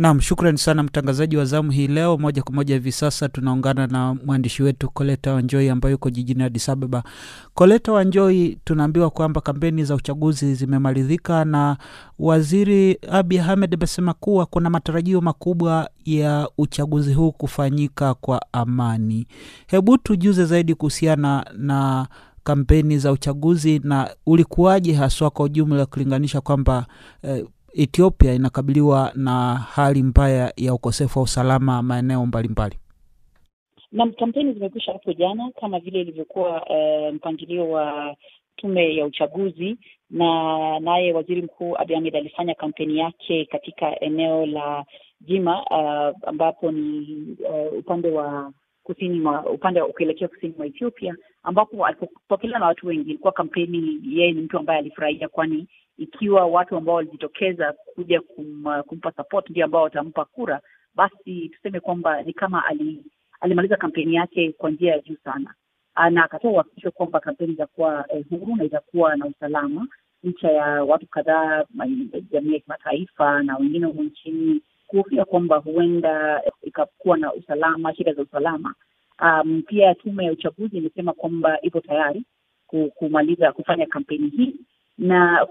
Naam, shukran sana mtangazaji wa zamu hii leo. Moja kwa moja hivi sasa tunaungana na mwandishi wetu Koleta Wanjoi ambaye yuko jijini Addis Ababa. Koleta Wanjoi, tunaambiwa kwamba kampeni za uchaguzi zimemalizika na Waziri Abiy Ahmed amesema kuwa kuna matarajio makubwa ya uchaguzi huu kufanyika kwa amani. Hebu tujuze zaidi kuhusiana na kampeni za uchaguzi na ulikuwaje haswa kwa ujumla, kulinganisha kwamba eh, Ethiopia inakabiliwa na hali mbaya ya ukosefu wa usalama maeneo mbalimbali. Naam, kampeni zimekwisha hapo jana kama vile ilivyokuwa uh, mpangilio wa tume ya uchaguzi, na naye waziri mkuu Abiy Ahmed alifanya kampeni yake katika eneo la Jima uh, ambapo ni uh, upande wa kusini mwa upande wa ukielekea kusini mwa Ethiopia, ambapo alipopokelewa na watu wengi. Ilikuwa kampeni, yeye ni mtu ambaye alifurahia, kwani ikiwa watu ambao walijitokeza kuja kum, kumpa support ndio ambao watampa kura, basi tuseme kwamba ni kama ali, alimaliza kampeni yake kwa njia ya juu sana, na akatoa uhakikisho kwamba kampeni itakuwa eh, huru na itakuwa na usalama, licha ya watu kadhaa, jamii ya kimataifa na wengine humu nchini kuhofia kwamba huenda ikakuwa na usalama, shida za usalama. Um, pia tume ya uchaguzi imesema kwamba ipo tayari kumaliza kufanya kampeni hii na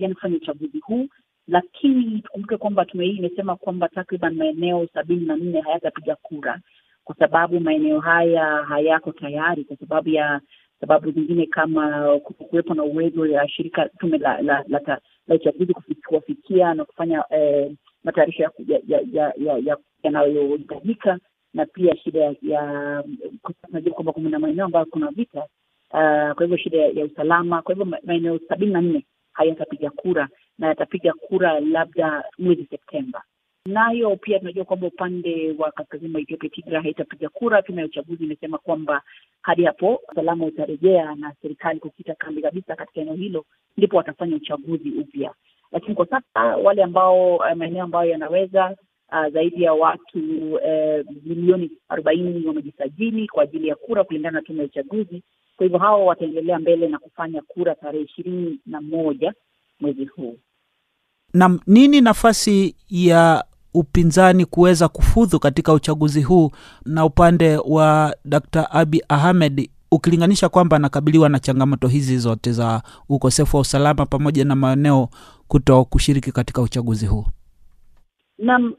yaani kufanya uchaguzi huu, lakini tukumbuke kwamba tume hii imesema kwamba takriban maeneo sabini na nne hayatapiga kura kwa sababu maeneo haya hayako tayari kwa sababu ya sababu zingine kama kuwepo na uwezo ya shirika tume la la, la, la, uchaguzi kuwafikia na kufanya eh, matayarisho yanayohitajika ya, ya, ya na pia shida ya, ya kwamba kuna maeneo ambayo kuna vita uh, kwa hivyo shida ya, usalama. Kwa hivyo maeneo sabini na nne hayatapiga kura na yatapiga kura labda mwezi Septemba. Nayo pia tunajua kwamba upande wa kaskazini mwa Ethiopia, Tigra haitapiga kura. Tume ya uchaguzi imesema kwamba hadi hapo usalama utarejea na serikali kukita kambi kabisa katika eneo hilo, ndipo watafanya uchaguzi upya. Lakini kwa sasa wale ambao maeneo ambayo yanaweza uh, zaidi ya watu milioni uh, arobaini wamejisajili kwa ajili ya kura kulingana na tume ya uchaguzi. Kwa hivyo hao wataendelea mbele na kufanya kura tarehe ishirini na moja mwezi huu. Na nini nafasi ya upinzani kuweza kufudhu katika uchaguzi huu na upande wa Dr. Abiy Ahmed ukilinganisha kwamba anakabiliwa na changamoto hizi zote za ukosefu wa usalama pamoja na maeneo kuto kushiriki katika uchaguzi huu? Naam,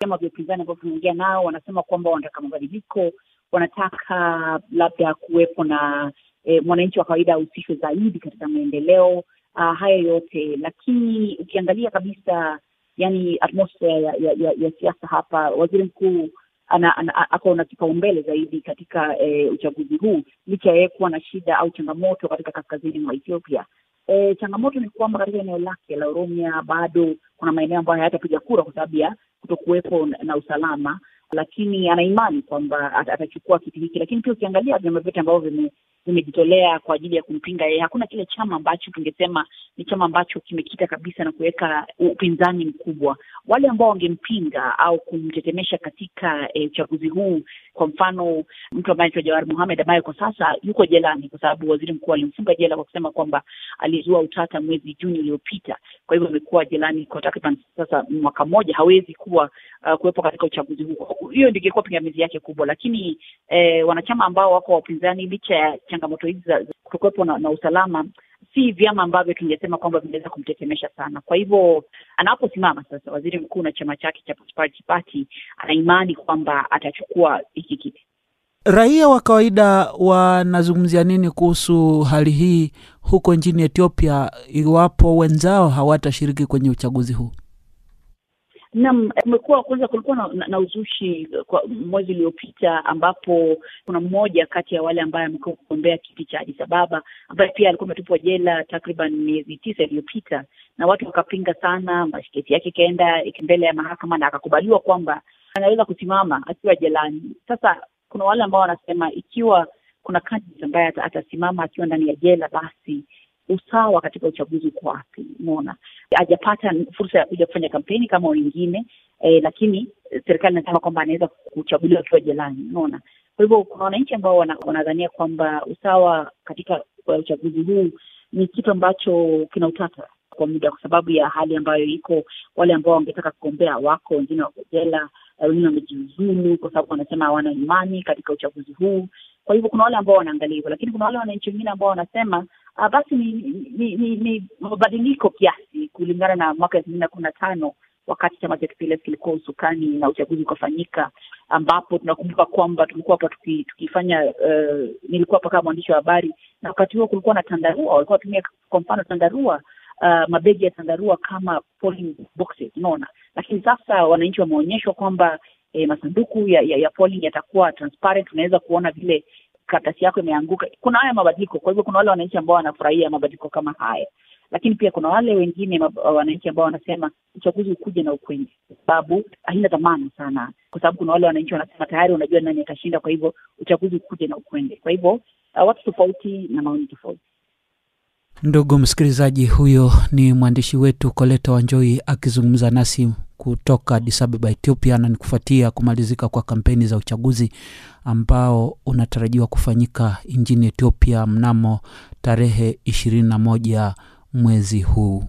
vyama uh, vya upinzani ambavyo tumeongea nao wanasema kwamba wanataka mabadiliko, wanataka labda kuwepo na e, mwananchi wa kawaida ahusishwe zaidi katika maendeleo uh, haya yote, lakini ukiangalia kabisa, yani atmosfera ya, ya, ya, ya siasa hapa, waziri mkuu ana, ana, ako na kipaumbele zaidi katika e, uchaguzi huu licha ya yeye kuwa na shida au changamoto katika kaskazini mwa Ethiopia. E, changamoto ni kwamba katika eneo lake la Oromia bado kuna maeneo ambayo hayatapiga kura kwa sababu ya kutokuwepo na, na usalama, lakini ana imani kwamba atachukua kiti hiki. Lakini pia ukiangalia vyama vyote ambavyo vimejitolea kwa ajili ya kumpinga yeye, hakuna kile chama ambacho tungesema ni chama ambacho kimekita kabisa na kuweka upinzani mkubwa. Wale ambao wangempinga au kumtetemesha katika uchaguzi e, huu, kwa mfano mtu ambaye anaitwa Jawar Mohamed ambaye kwa sasa yuko jelani kwa sababu waziri mkuu alimfunga jela kwa kusema kwamba alizua utata mwezi Juni uliopita. Kwa hivyo amekuwa jelani kwa takriban sasa mwaka mmoja, hawezi kuwa uh, kuwepo katika uchaguzi huu. Hiyo ndio ingekuwa pingamizi yake kubwa, lakini eh, wanachama ambao wako wa upinzani licha ya changamoto hizi za kutokuwepo na, na usalama si vyama ambavyo tungesema kwamba vinaweza kumtetemesha sana. Kwa hivyo anaposimama sasa waziri mkuu na chama chake cha Prosperity Party, kwamba atachukua hiki kiti. Raia wa kawaida wanazungumzia nini kuhusu hali hii huko nchini Ethiopia iwapo wenzao hawatashiriki kwenye uchaguzi huu? Naam, kumekuwa kwanza, kulikuwa na, na, na uzushi kwa mwezi uliopita, ambapo kuna mmoja kati ya wale ambaye amekuwa kugombea kiti cha Addis Ababa ambaye pia alikuwa ametupwa jela takriban miezi tisa iliyopita, na watu wakapinga sana, kesi yake ikaenda mbele ya mahakama na akakubaliwa kwamba anaweza kusimama akiwa jelani. Sasa kuna wale ambao wanasema ikiwa kuna candidate ambaye atasimama akiwa ndani ya jela, basi usawa katika uchaguzi uko wapi? Umeona, hajapata fursa ya kuja kufanya kampeni kama wengine eh, lakini serikali inasema kwamba anaweza kuchaguliwa akiwa jelani. Unaona, kwa hivyo kuna wananchi ambao wanadhania kwamba usawa katika uchaguzi huu ni kitu ambacho kina utata kwa muda kwa sababu ya hali ambayo iko. Wale ambao wangetaka kugombea wako, wengine wako jela, wengine wamejiuzulu kwa sababu wanasema hawana imani katika uchaguzi huu. Kwa hivyo kuna wale ambao wanaangalia hivyo, lakini kuna wale wananchi wengine ambao wanasema uh, basi ni ni, ni, ni mabadiliko kiasi kulingana na mwaka elfu mbili na kumi na tano wakati chama cha TPLF kilikuwa usukani na uchaguzi ukafanyika, ambapo tunakumbuka kwamba tulikuwa hapa tuki, tukifanya uh, nilikuwa hapa kama mwandishi wa habari, na wakati huo kulikuwa na tandarua, walikuwa watumia kwa mfano tandarua uh, mabegi ya tandarua kama polling boxes, unaona. Lakini sasa wananchi wameonyeshwa kwamba eh, masanduku ya, ya, ya polling yatakuwa transparent, unaweza kuona vile karatasi yako imeanguka. Kuna haya mabadiliko, kwa hivyo kuna wale wananchi ambao wanafurahia mabadiliko kama haya lakini pia kuna wale wengine wananchi ambao wanasema uchaguzi ukuje na ukweli, sababu haina dhamana sana, kwa sababu kuna wale wananchi wanasema tayari unajua nani atashinda, kwa hivyo uchaguzi ukuje na ukweli. Kwa hivyo uh, watu tofauti na maoni tofauti. Ndugu msikilizaji, huyo ni mwandishi wetu Koleta Wanjoi akizungumza nasi kutoka Addis Ababa, Ethiopia, na nikufuatia kumalizika kwa kampeni za uchaguzi ambao unatarajiwa kufanyika nchini Ethiopia mnamo tarehe ishirini na moja mwezi huu.